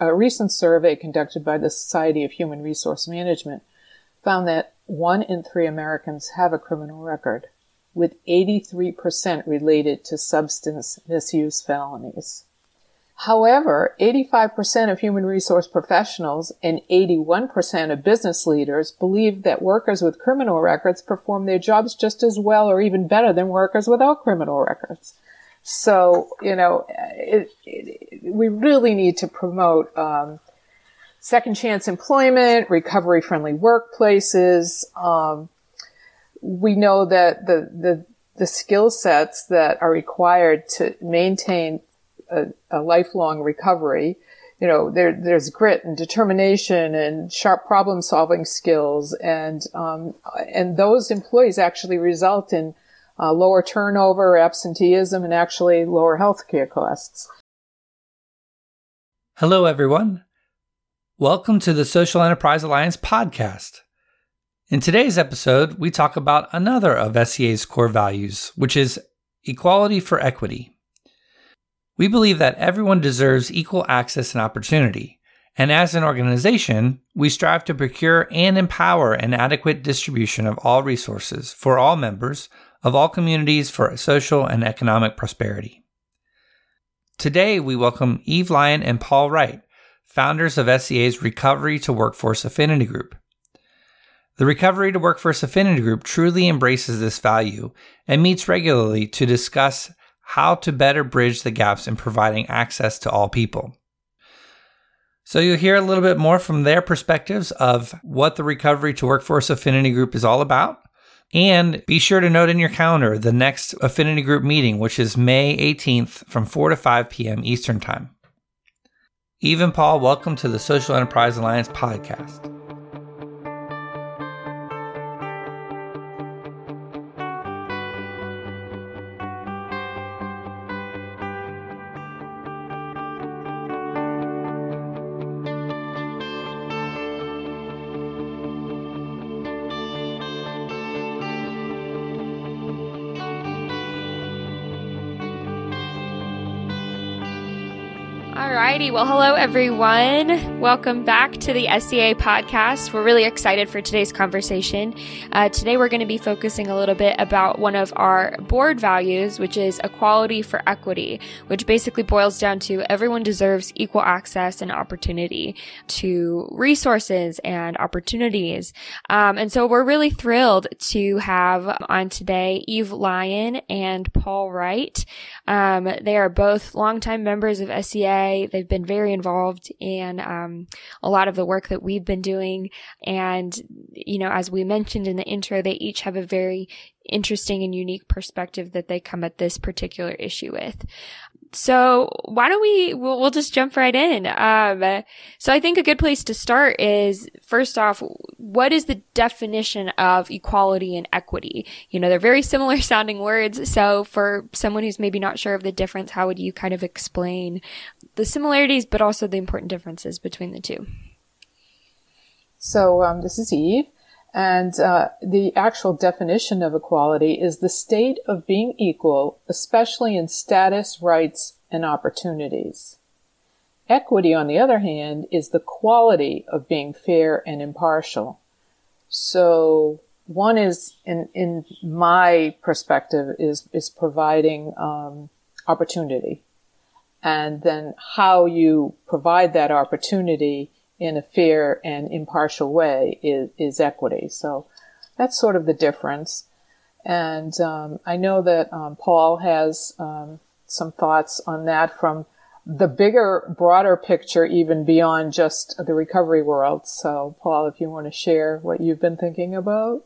A recent survey conducted by the Society of Human Resource Management found that one in three Americans have a criminal record, with 83% related to substance misuse felonies. However, 85% of human resource professionals and 81% of business leaders believe that workers with criminal records perform their jobs just as well or even better than workers without criminal records. So, you know, it, it, we really need to promote um, second chance employment, recovery friendly workplaces. Um, we know that the, the, the skill sets that are required to maintain a, a lifelong recovery. You know, there, there's grit and determination and sharp problem solving skills, and um, and those employees actually result in uh, lower turnover, absenteeism, and actually lower healthcare costs. Hello, everyone. Welcome to the Social Enterprise Alliance podcast. In today's episode, we talk about another of SEA's core values, which is equality for equity. We believe that everyone deserves equal access and opportunity. And as an organization, we strive to procure and empower an adequate distribution of all resources for all members of all communities for social and economic prosperity. Today, we welcome Eve Lyon and Paul Wright, founders of SEA's Recovery to Workforce Affinity Group. The Recovery to Workforce Affinity Group truly embraces this value and meets regularly to discuss how to better bridge the gaps in providing access to all people. So you'll hear a little bit more from their perspectives of what the Recovery to Workforce Affinity Group is all about. And be sure to note in your calendar the next Affinity Group meeting, which is May 18th from 4 to 5 p.m. Eastern Time. Eve and Paul, welcome to the Social Enterprise Alliance podcast. Alrighty, well, hello everyone. Welcome back to the SEA podcast. We're really excited for today's conversation. Uh, today, we're going to be focusing a little bit about one of our board values, which is equality for equity, which basically boils down to everyone deserves equal access and opportunity to resources and opportunities. Um, and so, we're really thrilled to have on today Eve Lyon and Paul Wright. Um, they are both longtime members of They've been very involved in um, a lot of the work that we've been doing. And, you know, as we mentioned in the intro, they each have a very interesting and unique perspective that they come at this particular issue with. So why don't we, we'll, we'll just jump right in. Um, so I think a good place to start is first off, what is the definition of equality and equity? You know, they're very similar sounding words. So for someone who's maybe not sure of the difference, how would you kind of explain the similarities, but also the important differences between the two? So um, this is Eve. And uh, the actual definition of equality is the state of being equal, especially in status, rights, and opportunities. Equity, on the other hand, is the quality of being fair and impartial. So one is, in, in my perspective, is, is providing um, opportunity. And then how you provide that opportunity in a fair and impartial way is, is equity. So that's sort of the difference. And um, I know that um, Paul has um, some thoughts on that from the bigger, broader picture, even beyond just the recovery world. So, Paul, if you want to share what you've been thinking about.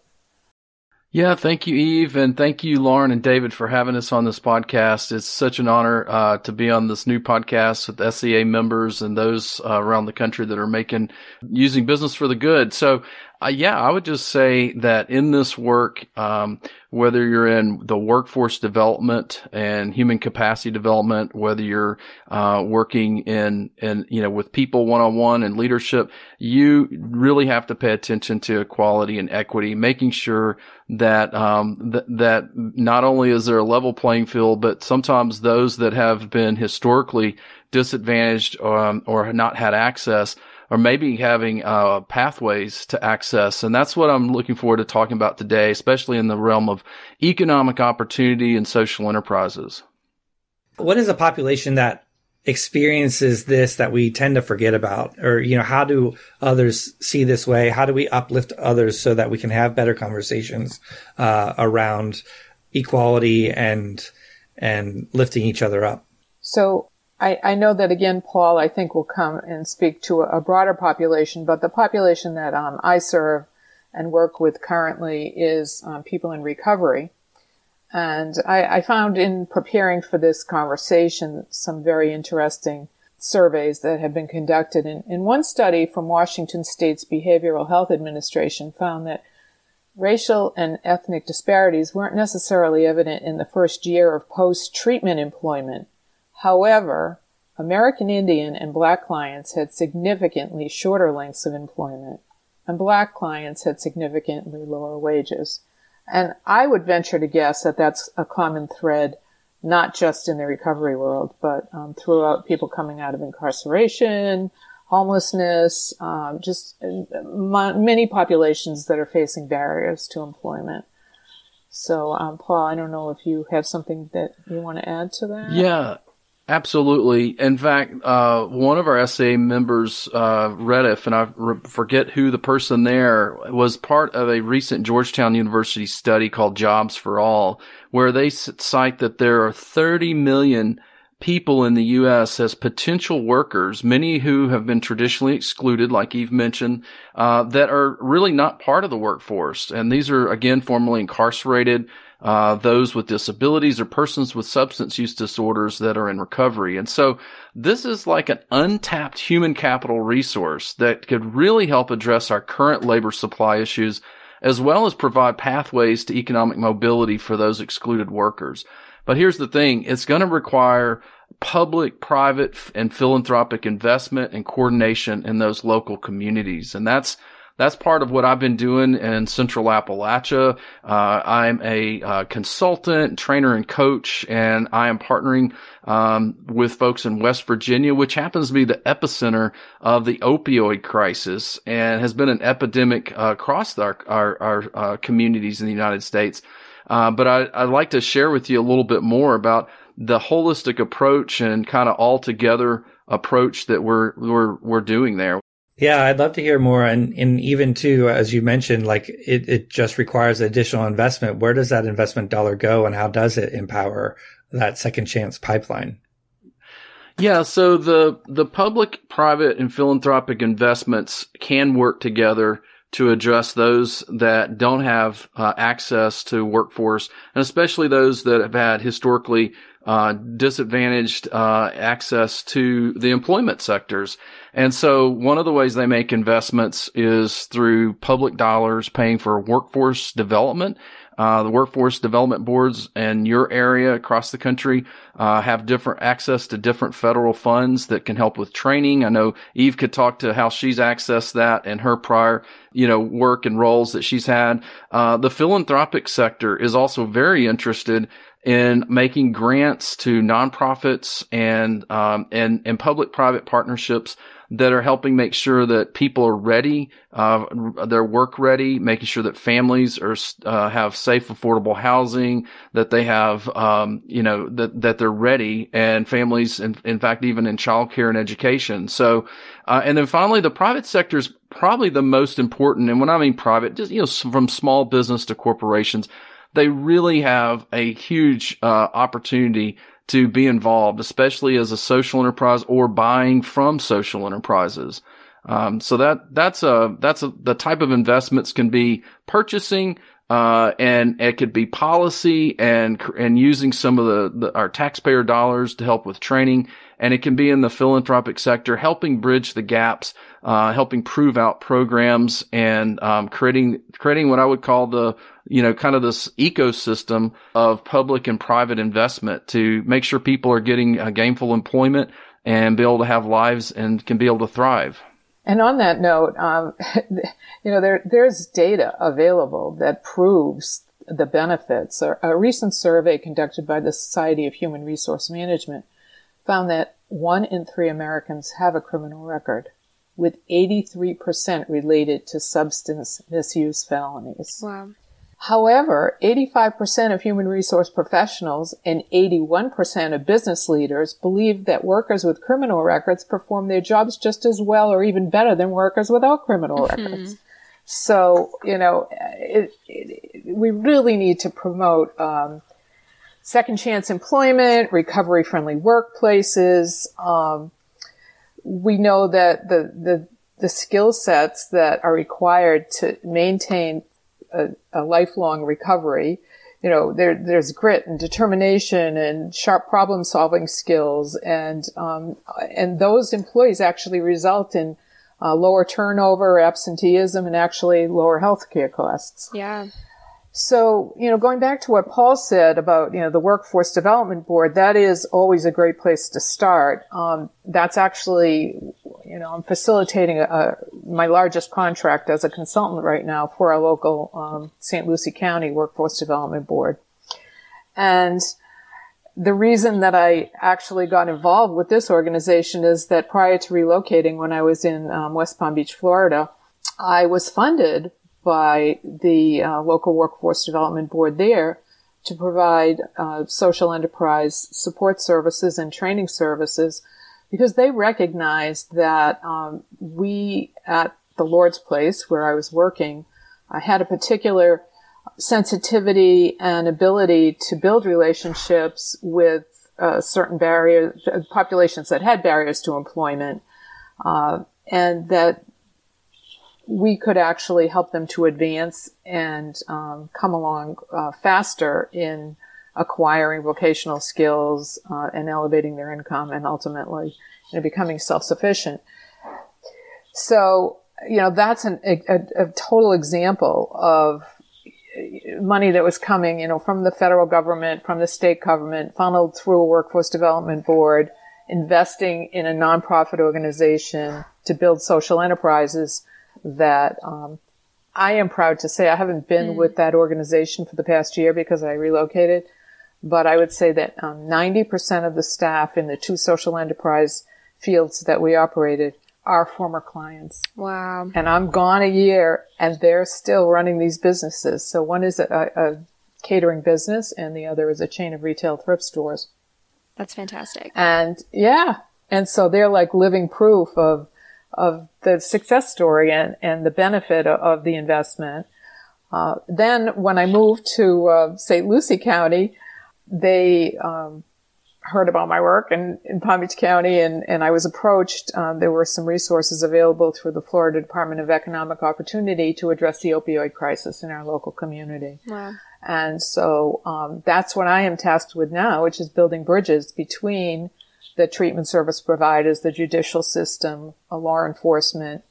Yeah, thank you, Eve, and thank you, Lauren and David, for having us on this podcast. It's such an honor uh, to be on this new podcast with SEA members and those uh, around the country that are making using business for the good. So, uh, yeah, I would just say that in this work, um, whether you're in the workforce development and human capacity development, whether you're uh, working in in you know with people one on one and leadership, you really have to pay attention to equality and equity, making sure that um, th- that not only is there a level playing field, but sometimes those that have been historically disadvantaged um, or not had access or maybe having uh, pathways to access. And that's what I'm looking forward to talking about today, especially in the realm of economic opportunity and social enterprises. What is a population that experiences this that we tend to forget about? Or, you know, how do others see this way? How do we uplift others so that we can have better conversations uh, around equality and and lifting each other up? So I, I, know that again, Paul, I think will come and speak to a, a broader population, but the population that um, I serve and work with currently is um, people in recovery. And I, I, found in preparing for this conversation some very interesting surveys that have been conducted. In, in one study from Washington State's Behavioral Health Administration found that racial and ethnic disparities weren't necessarily evident in the first year of post-treatment employment However, American Indian and black clients had significantly shorter lengths of employment, and black clients had significantly lower wages. And I would venture to guess that that's a common thread, not just in the recovery world, but um, throughout people coming out of incarceration, homelessness, um, just uh, many populations that are facing barriers to employment. So, um, Paul, I don't know if you have something that you want to add to that. Yeah, Absolutely. In fact, uh, one of our SEA members, uh, REDF, and I re- forget who the person there was part of a recent Georgetown University study called Jobs for All, where they cite that there are 30 million people in the U.S. as potential workers, many who have been traditionally excluded, like Eve mentioned, uh, that are really not part of the workforce. And these are, again, formerly incarcerated, uh, those with disabilities or persons with substance use disorders that are in recovery. And so this is like an untapped human capital resource that could really help address our current labor supply issues as well as provide pathways to economic mobility for those excluded workers. But here's the thing. It's going to require public, private, and philanthropic investment and coordination in those local communities. And that's that's part of what I've been doing in Central Appalachia. Uh, I'm a uh, consultant, trainer, and coach, and I am partnering um, with folks in West Virginia, which happens to be the epicenter of the opioid crisis and has been an epidemic uh, across our our, our uh, communities in the United States. Uh, but I, would like to share with you a little bit more about the holistic approach and kind of all together approach that we're we're we're doing there. Yeah, I'd love to hear more. And, and even too, as you mentioned, like it, it just requires additional investment. Where does that investment dollar go and how does it empower that second chance pipeline? Yeah, so the the public, private, and philanthropic investments can work together to address those that don't have uh, access to workforce, and especially those that have had historically uh, disadvantaged uh, access to the employment sectors. And so one of the ways they make investments is through public dollars paying for workforce development. Uh, the workforce development boards in your area across the country uh, have different access to different federal funds that can help with training. I know Eve could talk to how she's accessed that in her prior, you know, work and roles that she's had. Uh, the philanthropic sector is also very interested in making grants to nonprofits and um, and and public private partnerships that are helping make sure that people are ready, uh, they're work ready, making sure that families are uh, have safe, affordable housing, that they have um, you know that that they're ready, and families, in, in fact, even in childcare and education. So, uh, and then finally, the private sector is probably the most important. And when I mean private, just you know, from small business to corporations they really have a huge uh, opportunity to be involved, especially as a social enterprise or buying from social enterprises. Um, so that that's a that's a, the type of investments can be purchasing, uh, and it could be policy and and using some of the, the, our taxpayer dollars to help with training, and it can be in the philanthropic sector, helping bridge the gaps, uh, helping prove out programs, and um, creating creating what I would call the you know, kind of this ecosystem of public and private investment to make sure people are getting uh, gainful employment and be able to have lives and can be able to thrive. And on that note, um, you know, there, there's data available that proves the benefits. A, a recent survey conducted by the Society of Human Resource Management found that one in three Americans have a criminal record, with 83% related to substance misuse felonies. Wow. However, 85% of human resource professionals and 81% of business leaders believe that workers with criminal records perform their jobs just as well or even better than workers without criminal mm-hmm. records. So, you know, it, it, we really need to promote um, second chance employment, recovery friendly workplaces. Um, we know that the, the, the skill sets that are required to maintain a, a lifelong recovery. You know, there, there's grit and determination and sharp problem solving skills, and um, and those employees actually result in uh, lower turnover, absenteeism, and actually lower healthcare costs. Yeah. So, you know, going back to what Paul said about, you know, the Workforce Development Board, that is always a great place to start. Um, that's actually, you know, I'm facilitating a, a, my largest contract as a consultant right now for our local um, St. Lucie County Workforce Development Board. And the reason that I actually got involved with this organization is that prior to relocating when I was in um, West Palm Beach, Florida, I was funded by the uh, local workforce development board there to provide uh, social enterprise support services and training services because they recognized that um, we at the Lord's Place where I was working I had a particular sensitivity and ability to build relationships with uh, certain barriers, populations that had barriers to employment, uh, and that we could actually help them to advance and um, come along uh, faster in acquiring vocational skills uh, and elevating their income and ultimately you know, becoming self-sufficient. So, you know, that's an, a, a, total example of money that was coming, you know, from the federal government, from the state government, funneled through a workforce development board, investing in a nonprofit organization to build social enterprises that um, I am proud to say I haven't been mm. with that organization for the past year because I relocated, but I would say that um, 90% of the staff in the two social enterprise fields that we operated are former clients. Wow. And I'm gone a year and they're still running these businesses. So one is a, a catering business and the other is a chain of retail thrift stores. That's fantastic. And yeah. And so they're like living proof of of the success story and, and the benefit of, of the investment. Uh, then when I moved to uh, St. Lucie County, they um, heard about my work in, in Palm Beach County and, and I was approached. Um, there were some resources available through the Florida Department of Economic Opportunity to address the opioid crisis in our local community. Wow. And so um, that's what I am tasked with now, which is building bridges between the treatment service providers, the judicial system, law enforcement,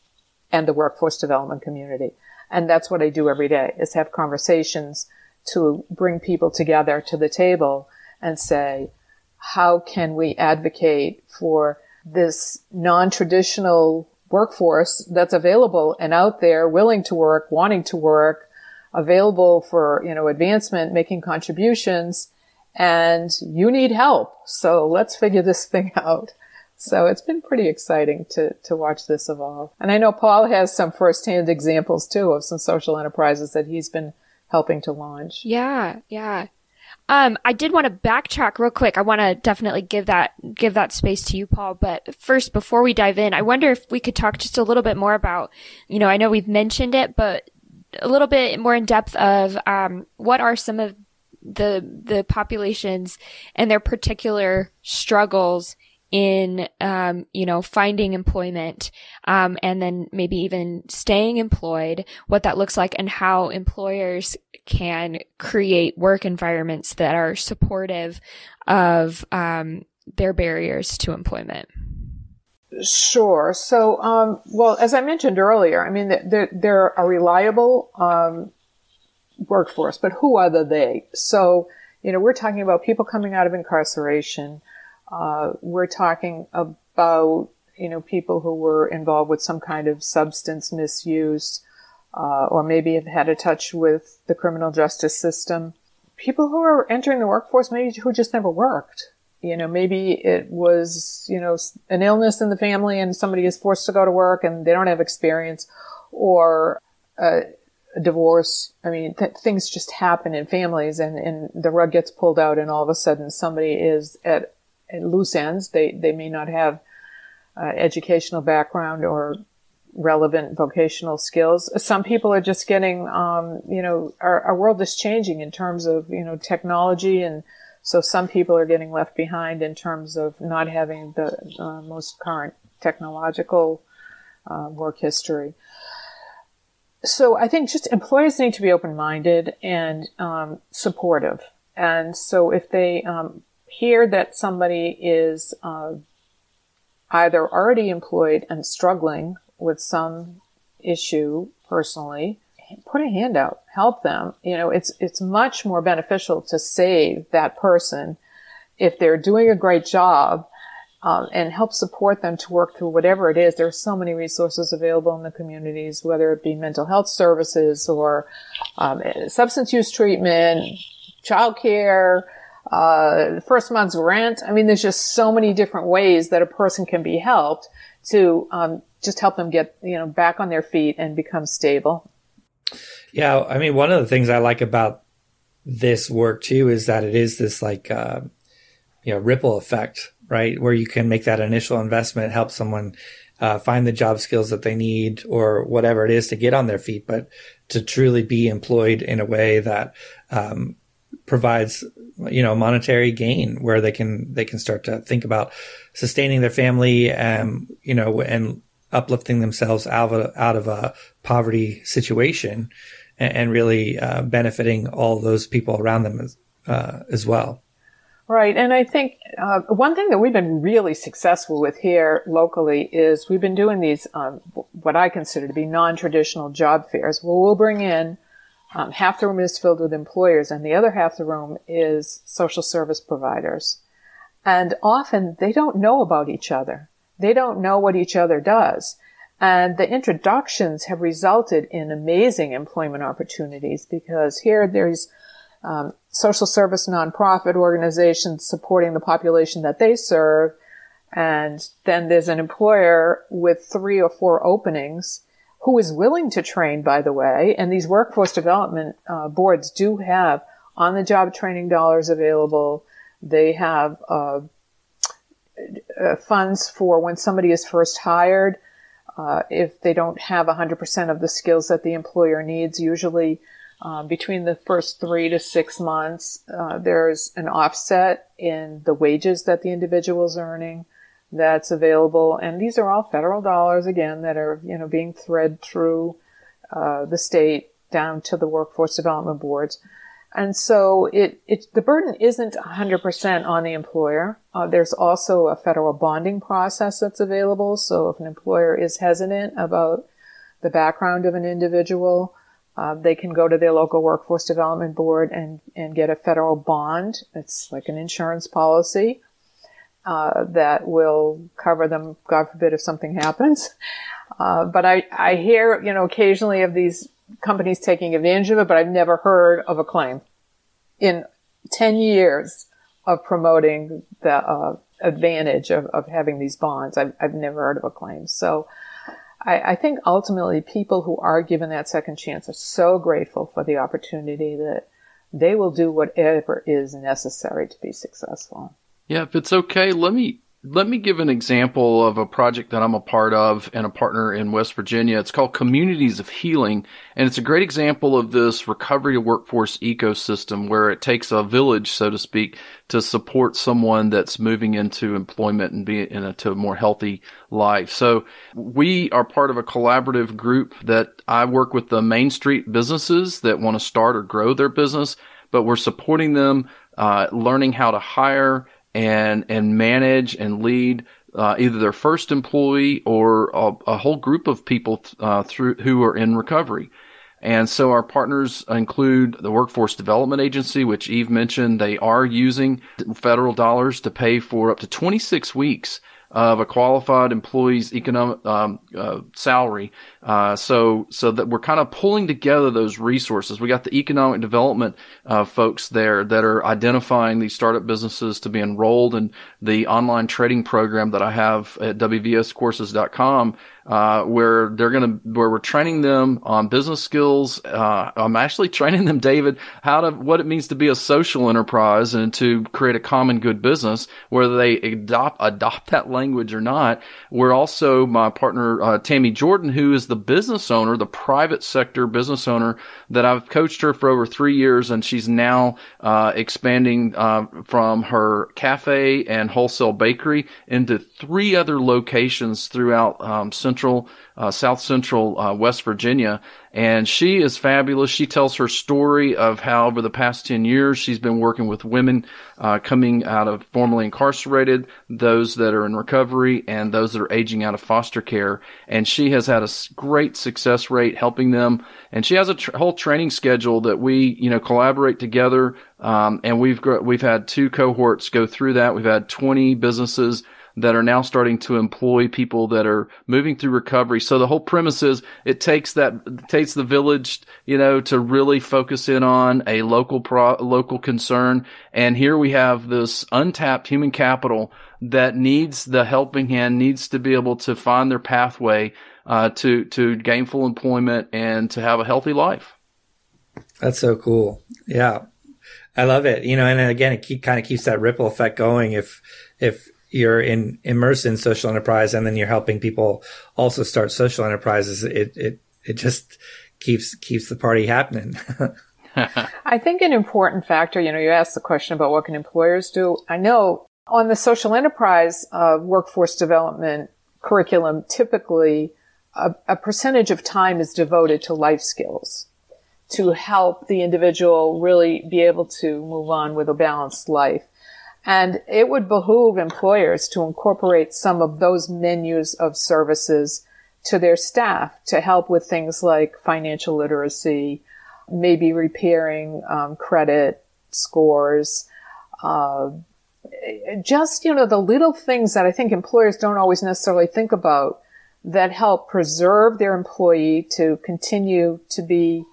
and the workforce development community. And that's what I do every day is have conversations to bring people together to the table and say, how can we advocate for this non-traditional workforce that's available and out there willing to work, wanting to work, available for, you know, advancement, making contributions and you need help. So let's figure this thing out. So it's been pretty exciting to, to watch this evolve. And I know Paul has some firsthand examples too of some social enterprises that he's been helping to launch. Yeah, yeah. Um, I did want to backtrack real quick. I want to definitely give that give that space to you, Paul. But first, before we dive in, I wonder if we could talk just a little bit more about, you know, I know we've mentioned it, but a little bit more in depth of um, what are some of the the populations and their particular struggles in um, you know finding employment um, and then maybe even staying employed what that looks like and how employers can create work environments that are supportive of um, their barriers to employment Sure. So, um, well, as I mentioned earlier, I mean, they're, they're a reliable um, workforce, but who are the they? So, you know, we're talking about people coming out of incarceration. Uh, we're talking about, you know, people who were involved with some kind of substance misuse, uh, or maybe have had a touch with the criminal justice system. People who are entering the workforce, maybe who just never worked. you know, maybe it was, you know, an illness in the family and somebody is forced to go to work and they don't have experience or a divorce. I mean, th- things just happen in families and, and the rug gets pulled out and all of a sudden somebody is at, at loose ends. They, they may not have uh, educational background or relevant vocational skills. Some people are just getting, um, you know, our, our world is changing in terms of, you know, technology and so some people are getting left behind in terms of not having the uh, most current technological uh, work history. So I think just employers need to be open-minded and um, supportive. And so if they um, hear that somebody is uh, either already employed and struggling with some issue personally, put a hand out, help them. You know, it's, it's much more beneficial to save that person if they're doing a great job um, and help support them to work through whatever it is. There are so many resources available in the communities, whether it be mental health services or um, substance use treatment, childcare, uh, first month's rent. I mean, there's just so many different ways that a person can be helped to um, just help them get you know back on their feet and become stable. Yeah, I mean, one of the things I like about this work too is that it is this like uh, you know ripple effect, right? Where you can make that initial investment, help someone uh, find the job skills that they need or whatever it is to get on their feet, but to truly be employed in a way that um, provides you know monetary gain where they can they can start to think about sustaining their family and you know and uplifting themselves out of out of a poverty situation and, and really uh, benefiting all those people around them as, uh, as well. Right. And I think uh, one thing that we've been really successful with here locally is we've been doing these, um, what I consider to be non-traditional job fairs. Well, we'll bring in um, half the room is filled with employers and the other half the room is social service providers. And often they don't know about each other. They don't know what each other does. And the introductions have resulted in amazing employment opportunities because here there's um, social service nonprofit organizations supporting the population that they serve. And then there's an employer with three or four openings who is willing to train, by the way. And these workforce development uh, boards do have on the job training dollars available. They have uh, uh, funds for when somebody is first hired uh, if they don't have 100% of the skills that the employer needs, usually uh, between the first three to six months, uh, there's an offset in the wages that the individual is earning that's available. And these are all federal dollars, again, that are, you know, being thread through uh, the state down to the workforce development boards. And so it, it, the burden isn't 100% on the employer. Uh, there's also a federal bonding process that's available. So if an employer is hesitant about the background of an individual, uh, they can go to their local workforce development board and, and get a federal bond. It's like an insurance policy. Uh, that will cover them, God forbid, if something happens. Uh, but I, I hear, you know, occasionally of these companies taking advantage of it, but I've never heard of a claim in 10 years of promoting the uh, advantage of, of having these bonds. I've, I've never heard of a claim. So I, I think ultimately people who are given that second chance are so grateful for the opportunity that they will do whatever is necessary to be successful. Yeah, if it's okay, let me let me give an example of a project that I'm a part of and a partner in West Virginia. It's called Communities of Healing, and it's a great example of this recovery to workforce ecosystem where it takes a village, so to speak, to support someone that's moving into employment and be into a more healthy life. So we are part of a collaborative group that I work with the Main Street businesses that want to start or grow their business, but we're supporting them, uh, learning how to hire and and manage and lead uh, either their first employee or a, a whole group of people uh, through who are in recovery. And so our partners include the Workforce Development Agency, which Eve mentioned. They are using federal dollars to pay for up to 26 weeks of a qualified employee's economic um, uh, salary. Uh, so so that we're kind of pulling together those resources. We got the economic development uh, folks there that are identifying these startup businesses to be enrolled in the online trading program that I have at wvscourses.com uh, where they're to, where we're training them on business skills. Uh, I'm actually training them, David, how to, what it means to be a social enterprise and to create a common good business, whether they adopt, adopt that language or not. We're also my partner, uh, Tammy Jordan, who is the business owner, the private sector business owner that I've coached her for over three years. And she's now, uh, expanding, uh, from her cafe and wholesale bakery into three other locations throughout, um, Central, uh, South Central uh, West Virginia, and she is fabulous. She tells her story of how over the past ten years she's been working with women uh, coming out of formerly incarcerated, those that are in recovery, and those that are aging out of foster care. And she has had a great success rate helping them. And she has a tr- whole training schedule that we, you know, collaborate together. Um, and we've we've had two cohorts go through that. We've had 20 businesses that are now starting to employ people that are moving through recovery. So the whole premise is it takes that takes the village, you know, to really focus in on a local pro, local concern. And here we have this untapped human capital that needs the helping hand, needs to be able to find their pathway uh, to to gainful employment and to have a healthy life. That's so cool. Yeah. I love it. You know, and again, it keep, kind of keeps that ripple effect going. If, if you're in immersed in social enterprise and then you're helping people also start social enterprises it it it just keeps keeps the party happening. I think an important factor you know you asked the question about what can employers do. I know on the social enterprise uh, workforce development curriculum typically a, a percentage of time is devoted to life skills to help the individual really be able to move on with a balanced life and it would behoove employers to incorporate some of those menus of services to their staff to help with things like financial literacy, maybe repairing um, credit scores, uh, just, you know, the little things that I think employers don't always necessarily think about that help preserve their employee to continue to be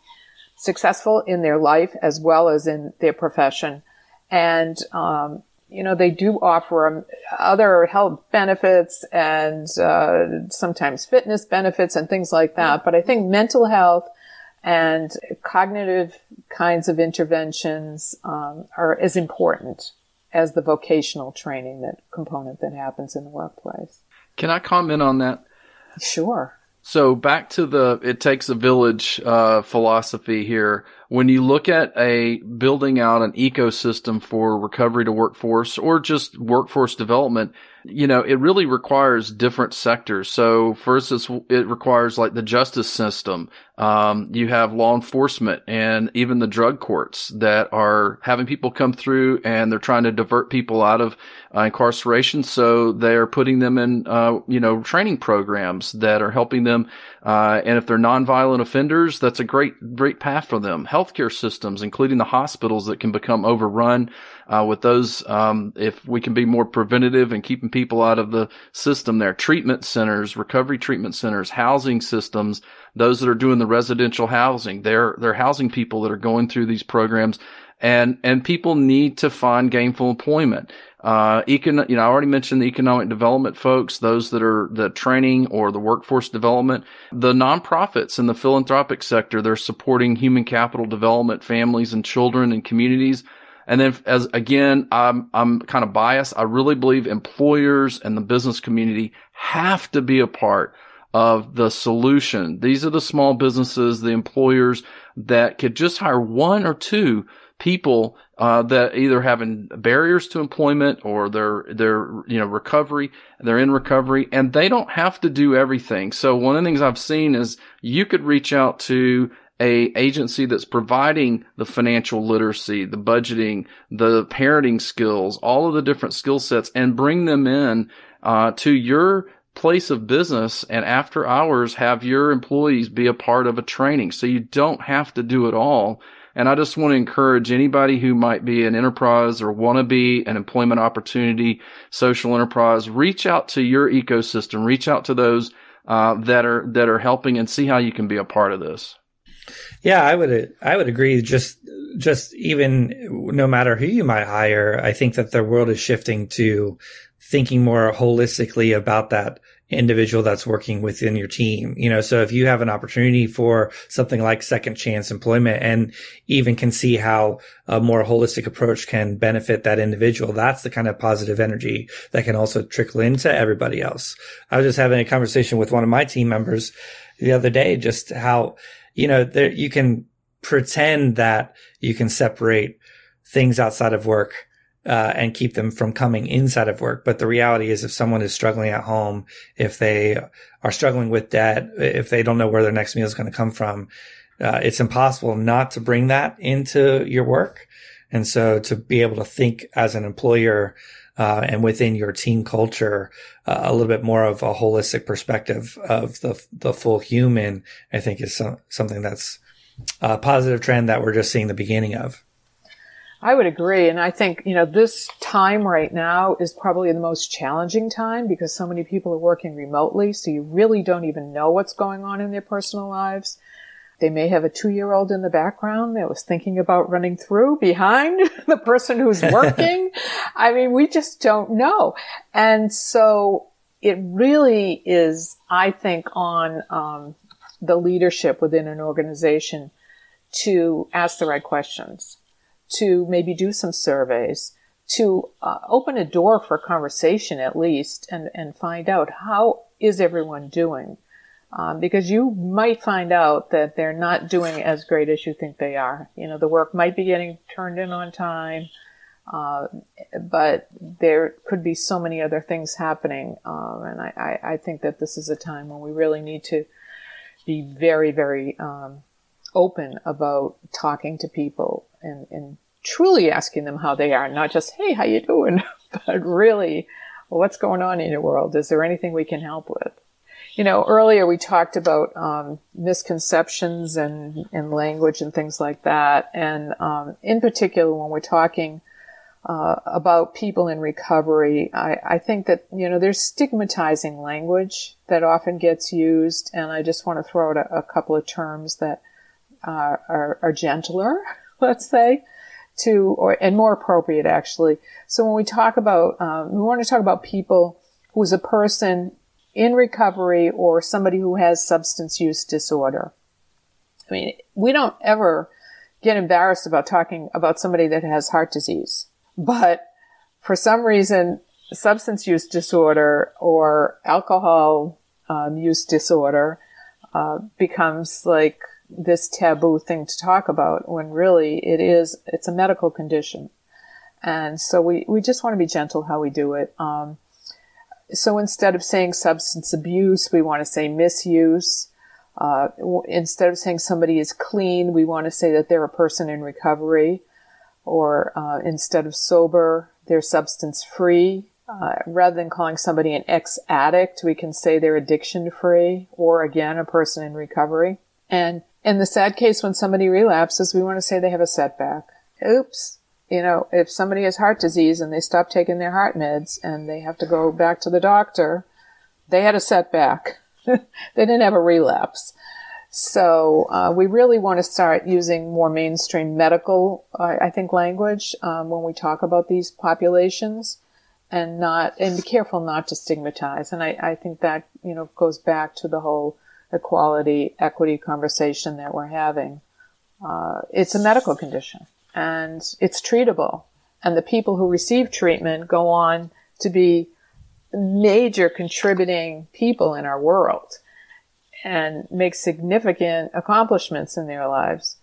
successful in their life as well as in their profession. And um, you know, they do offer um, other health benefits and uh, sometimes fitness benefits and things like that. But I think mental health and cognitive kinds of interventions um, are as important as the vocational training that component that happens in the workplace. Can I comment on that? Sure. So back to the it takes a village uh, philosophy here when you look at a building out an ecosystem for recovery to workforce or just workforce development, you know, it really requires different sectors. So first, it requires like the justice system. Um, you have law enforcement and even the drug courts that are having people come through and they're trying to divert people out of uh, incarceration. So they're putting them in, uh, you know, training programs that are helping them. Uh, and if they're nonviolent offenders, that's a great, great path for them. Healthcare systems, including the hospitals that can become overrun uh, with those, um, if we can be more preventative and keeping people out of the system there, treatment centers, recovery treatment centers, housing systems, those that are doing the residential housing, they're, they're housing people that are going through these programs and, and people need to find gainful employment. Uh, econ, you know, I already mentioned the economic development folks, those that are the training or the workforce development, the nonprofits and the philanthropic sector, they're supporting human capital development, families and children and communities. And then as again, I'm, I'm kind of biased. I really believe employers and the business community have to be a part of the solution. These are the small businesses, the employers that could just hire one or two people uh, that either having barriers to employment or they're they're you know recovery they're in recovery and they don't have to do everything so one of the things i've seen is you could reach out to a agency that's providing the financial literacy, the budgeting, the parenting skills, all of the different skill sets, and bring them in uh, to your place of business. And after hours, have your employees be a part of a training, so you don't have to do it all. And I just want to encourage anybody who might be an enterprise or want to be an employment opportunity, social enterprise, reach out to your ecosystem, reach out to those uh, that are that are helping, and see how you can be a part of this. Yeah, I would I would agree. Just just even no matter who you might hire, I think that the world is shifting to thinking more holistically about that individual that's working within your team. You know, so if you have an opportunity for something like second chance employment and even can see how a more holistic approach can benefit that individual, that's the kind of positive energy that can also trickle into everybody else. I was just having a conversation with one of my team members the other day, just how, you know, there, you can pretend that you can separate things outside of work uh, and keep them from coming inside of work. But the reality is, if someone is struggling at home, if they are struggling with debt, if they don't know where their next meal is going to come from, uh, it's impossible not to bring that into your work. And so to be able to think as an employer uh, and within your team culture, uh, a little bit more of a holistic perspective of the the full human, I think is some, something that's a positive trend that we're just seeing the beginning of. I would agree. And I think, you know, this time right now is probably the most challenging time because so many people are working remotely. So you really don't even know what's going on in their personal lives. They may have a two year old in the background that was thinking about running through behind the person who's working. I mean, we just don't know. And so it really is, I think, on um, the leadership within an organization to ask the right questions to maybe do some surveys, to uh, open a door for conversation at least and, and find out how is everyone doing. Um, because you might find out that they're not doing as great as you think they are. You know, the work might be getting turned in on time, uh, but there could be so many other things happening. Um, and I, I, I, think that this is a time when we really need to be very, very um, open about talking to people and, and truly asking them how they are, not just, hey, how you doing? but really, what's going on in your world? Is there anything we can help with? You know, earlier we talked about um, misconceptions and, and language and things like that. And um, in particular, when we're talking uh, about people in recovery, I, I, think that, you know, there's stigmatizing language that often gets used. And I just want to throw out a, a couple of terms that uh, are, are gentler let's say, to, or, and more appropriate actually. So when we talk about, um, we want to talk about people who's a person in recovery or somebody who has substance use disorder. I mean, we don't ever get embarrassed about talking about somebody that has heart disease, but for some reason, substance use disorder or alcohol um, use disorder uh, becomes like this taboo thing to talk about when really it is, it's a medical condition. And so we, we just want to be gentle how we do it. Um, so instead of saying substance abuse, we want to say misuse. Uh, instead of saying somebody is clean, we want to say that they're a person in recovery. Or uh, instead of sober, they're substance free. Uh, rather than calling somebody an ex addict, we can say they're addiction free, or again, a person in recovery. And in the sad case, when somebody relapses, we want to say they have a setback. Oops. You know, if somebody has heart disease and they stop taking their heart meds and they have to go back to the doctor, they had a setback. they didn't have a relapse. So uh, we really want to start using more mainstream medical, I think, language um, when we talk about these populations, and not and be careful not to stigmatize. And I, I think that you know goes back to the whole equality, equity conversation that we're having. Uh, it's a medical condition and it's treatable. And the people who receive treatment go on to be major contributing people in our world and make significant accomplishments in their lives.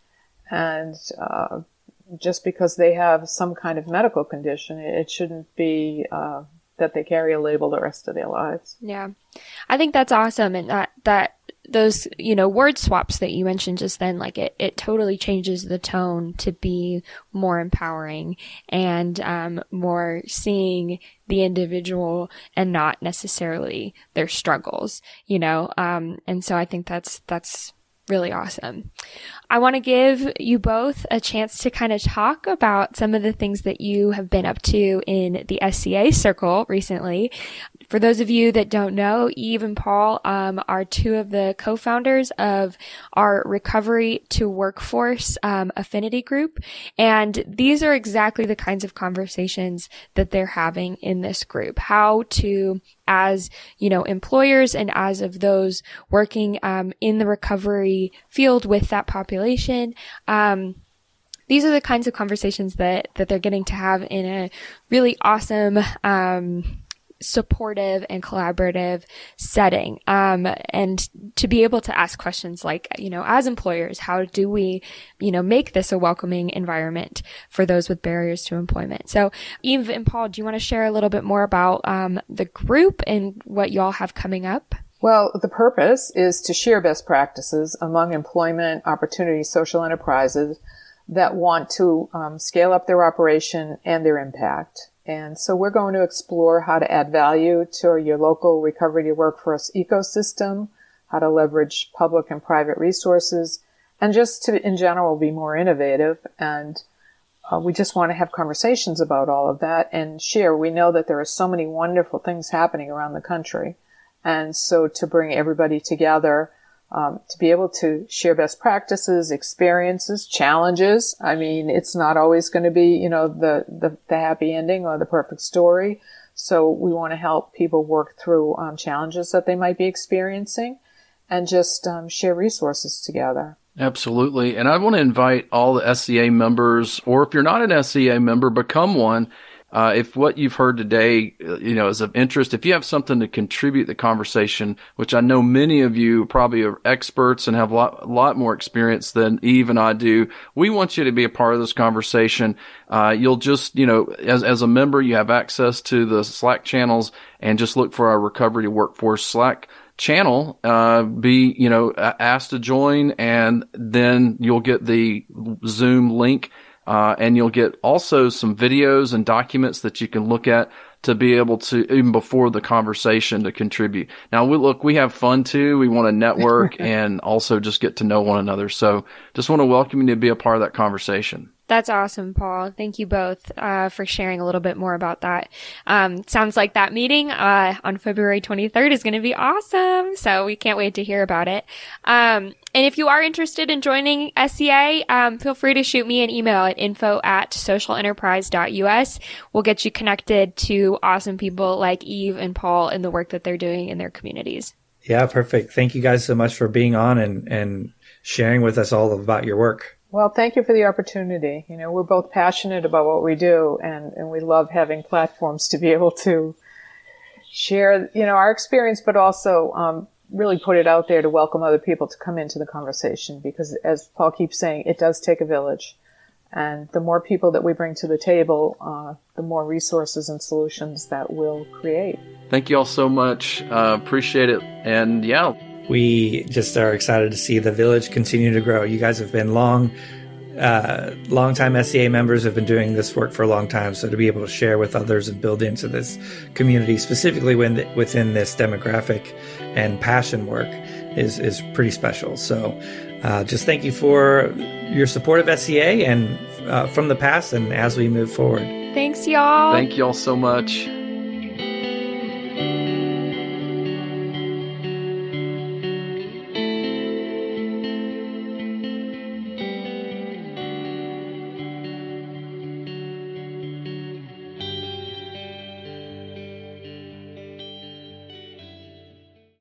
And uh, just because they have some kind of medical condition, it shouldn't be uh, that they carry a label the rest of their lives. Yeah, I think that's awesome, and that that those you know word swaps that you mentioned just then like it, it totally changes the tone to be more empowering and um, more seeing the individual and not necessarily their struggles you know? Um, and so i think that's that's really awesome. I want to give you both a chance to kind of talk about some of the things that you have been up to in the SEA circle recently. For those of you that don't know, Eve and Paul um, are two of the co-founders of our Recovery to Workforce um, affinity group, and these are exactly the kinds of conversations that they're having in this group. How to, as you know, employers and as of those working um, in the recovery field with that population. Um, these are the kinds of conversations that that they're getting to have in a really awesome um, supportive and collaborative setting. Um, and to be able to ask questions like, you know, as employers, how do we, you know, make this a welcoming environment for those with barriers to employment? So Eve and Paul, do you want to share a little bit more about, um, the group and what y'all have coming up? Well, the purpose is to share best practices among employment opportunity social enterprises that want to um, scale up their operation and their impact. And so we're going to explore how to add value to your local recovery workforce ecosystem, how to leverage public and private resources, and just to, in general, be more innovative. And uh, we just want to have conversations about all of that and share. We know that there are so many wonderful things happening around the country. And so to bring everybody together um, to be able to share best practices, experiences, challenges. I mean, it's not always going to be, you know, the, the, the, happy ending or the perfect story. So we want to help people work through um, challenges that they might be experiencing and just um, share resources together. Absolutely. And I want to invite all the SEA members, or if you're not an SEA member, become one uh, if what you've heard today, uh, you know, is of interest, if you have something to contribute the conversation, which I know many of you probably are experts and have a lot, a lot more experience than Eve and I do, we want you to be a part of this conversation. Uh, you'll just, you know, as, as a member, you have access to the Slack channels and just look for our recovery workforce Slack channel, uh, be, you know, asked to join and then you'll get the Zoom link uh, and you'll get also some videos and documents that you can look at to be able to, even before the conversation, to contribute. Now, we, look, we have fun too. We want to network and also just get to know one another. So just want to welcome you to be a part of that conversation. That's awesome, Paul. Thank you both uh, for sharing a little bit more about that. Um, sounds like that meeting uh, on February 23rd is going to be awesome. So we can't wait to hear about it. Um, and if you are interested in joining SEA, um, feel free to shoot me an email at info at socialenterprise.us. We'll get you connected to awesome people like Eve and Paul and the work that they're doing in their communities. Yeah, perfect. Thank you guys so much for being on and, and sharing with us all about your work. Well, thank you for the opportunity. You know, we're both passionate about what we do and, and we love having platforms to be able to share, you know, our experience, but also, um, really put it out there to welcome other people to come into the conversation because as Paul keeps saying, it does take a village. And the more people that we bring to the table, uh, the more resources and solutions that we'll create. Thank you all so much. Uh, appreciate it. And yeah, we just are excited to see the village continue to grow. You guys have been long, uh, long time SEA members have been doing this work for a long time. So to be able to share with others and build into this community, specifically when the, within this demographic and passion work, is is pretty special. So uh, just thank you for your support of SEA and uh, from the past and as we move forward. Thanks, y'all. Thank y'all so much.